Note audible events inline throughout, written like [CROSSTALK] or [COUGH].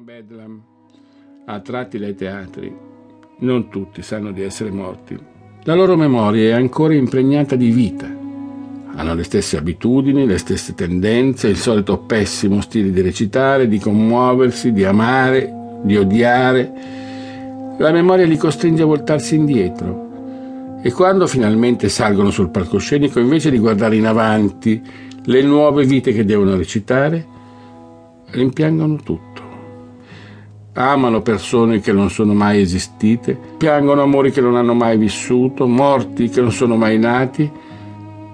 a Bedlam, attratti dai teatri, non tutti sanno di essere morti. La loro memoria è ancora impregnata di vita. Hanno le stesse abitudini, le stesse tendenze, il solito pessimo stile di recitare, di commuoversi, di amare, di odiare. La memoria li costringe a voltarsi indietro. E quando finalmente salgono sul palcoscenico, invece di guardare in avanti le nuove vite che devono recitare, rimpiangono tutto. Amano persone che non sono mai esistite, piangono amori che non hanno mai vissuto, morti che non sono mai nati,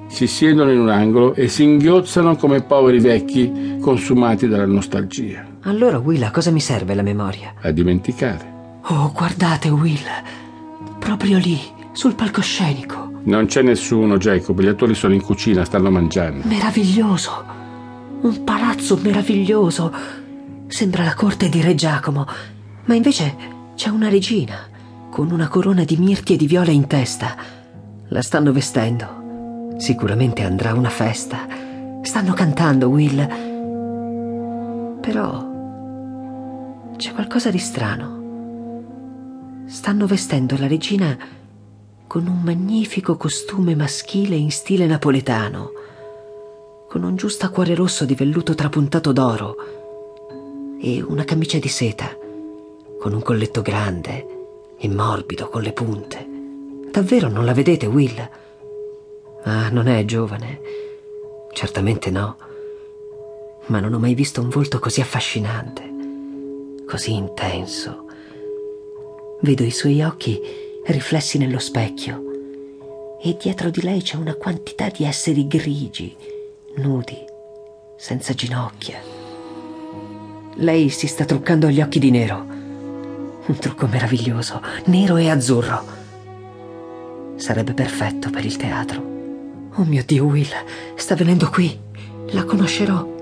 si siedono in un angolo e si inghiozzano come poveri vecchi consumati dalla nostalgia. Allora, Will, a cosa mi serve la memoria? A dimenticare. Oh, guardate, Will. Proprio lì, sul palcoscenico. Non c'è nessuno, Jacob. Gli attori sono in cucina, stanno mangiando. Meraviglioso. Un palazzo meraviglioso. Sembra la corte di Re Giacomo, ma invece c'è una regina con una corona di mirti e di viola in testa. La stanno vestendo. Sicuramente andrà a una festa. Stanno cantando, Will. Però c'è qualcosa di strano. Stanno vestendo la regina con un magnifico costume maschile in stile napoletano con un giustacuore rosso di velluto trapuntato d'oro e una camicia di seta, con un colletto grande e morbido con le punte. Davvero non la vedete, Will? Ah, non è giovane. Certamente no. Ma non ho mai visto un volto così affascinante, così intenso. Vedo i suoi occhi riflessi nello specchio e dietro di lei c'è una quantità di esseri grigi nudi, senza ginocchia. Lei si sta truccando gli occhi di nero. Un trucco meraviglioso, nero e azzurro. Sarebbe perfetto per il teatro. Oh mio Dio, Will, sta venendo qui. La conoscerò.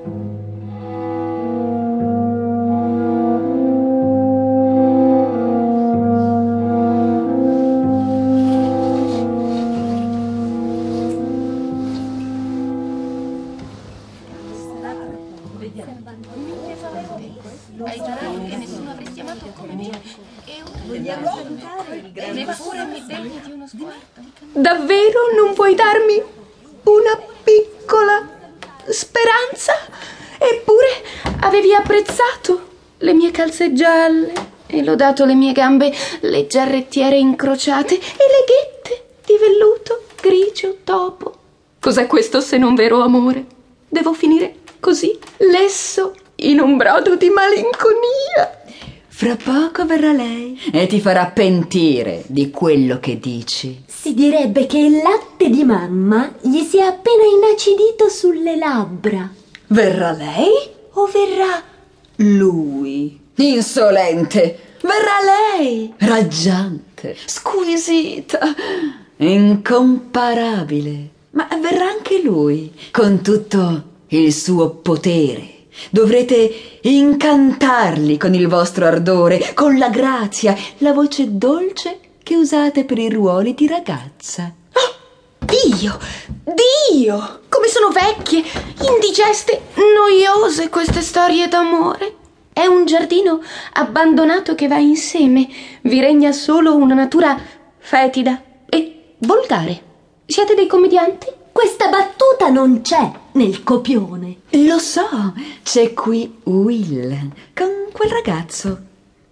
Davvero non puoi darmi una piccola speranza? Eppure avevi apprezzato le mie calze gialle e lodato le mie gambe, le giarrettiere incrociate e le ghette di velluto grigio topo. Cos'è questo se non vero amore? Devo finire così, lesso, in un brodo di malinconia. Fra poco verrà lei e ti farà pentire di quello che dici. Si direbbe che il latte di mamma gli sia appena inacidito sulle labbra. Verrà lei o verrà lui? Insolente! Verrà lei! Raggiante, squisita, incomparabile. Ma verrà anche lui, con tutto il suo potere. Dovrete incantarli con il vostro ardore, con la grazia, la voce dolce che usate per i ruoli di ragazza. Oh, Dio! Dio! Come sono vecchie, indigeste, noiose queste storie d'amore. È un giardino abbandonato che va insieme. Vi regna solo una natura fetida e volgare. Siete dei commedianti? Questa battuta non c'è nel copione. Lo so, c'è qui Will con quel ragazzo,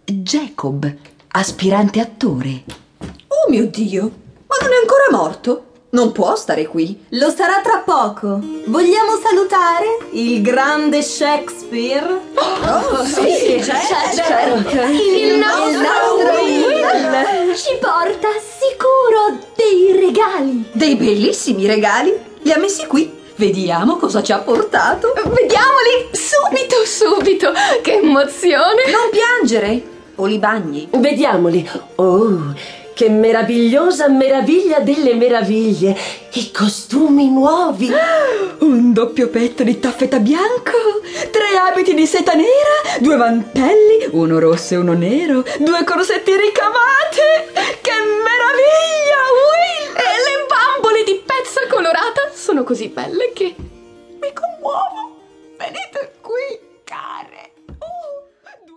Jacob, aspirante attore. Oh mio Dio, ma non è ancora morto? Non può stare qui. Lo sarà tra poco. Vogliamo salutare il grande Shakespeare? Oh, oh sì, sì, certo. certo. Il, il nostro Will ci porta sicuro dei regali. Dei bellissimi regali. Li ha messi qui. Vediamo cosa ci ha portato. Vediamoli subito, subito. Che emozione. Non piangere. O li bagni. Vediamoli. Oh, che meravigliosa meraviglia delle meraviglie! I costumi nuovi! [GASPS] Un doppio petto di taffeta bianco, tre abiti di seta nera, due mantelli, uno rosso e uno nero, due corsetti ricamate! Che meraviglia, E sono così belle che.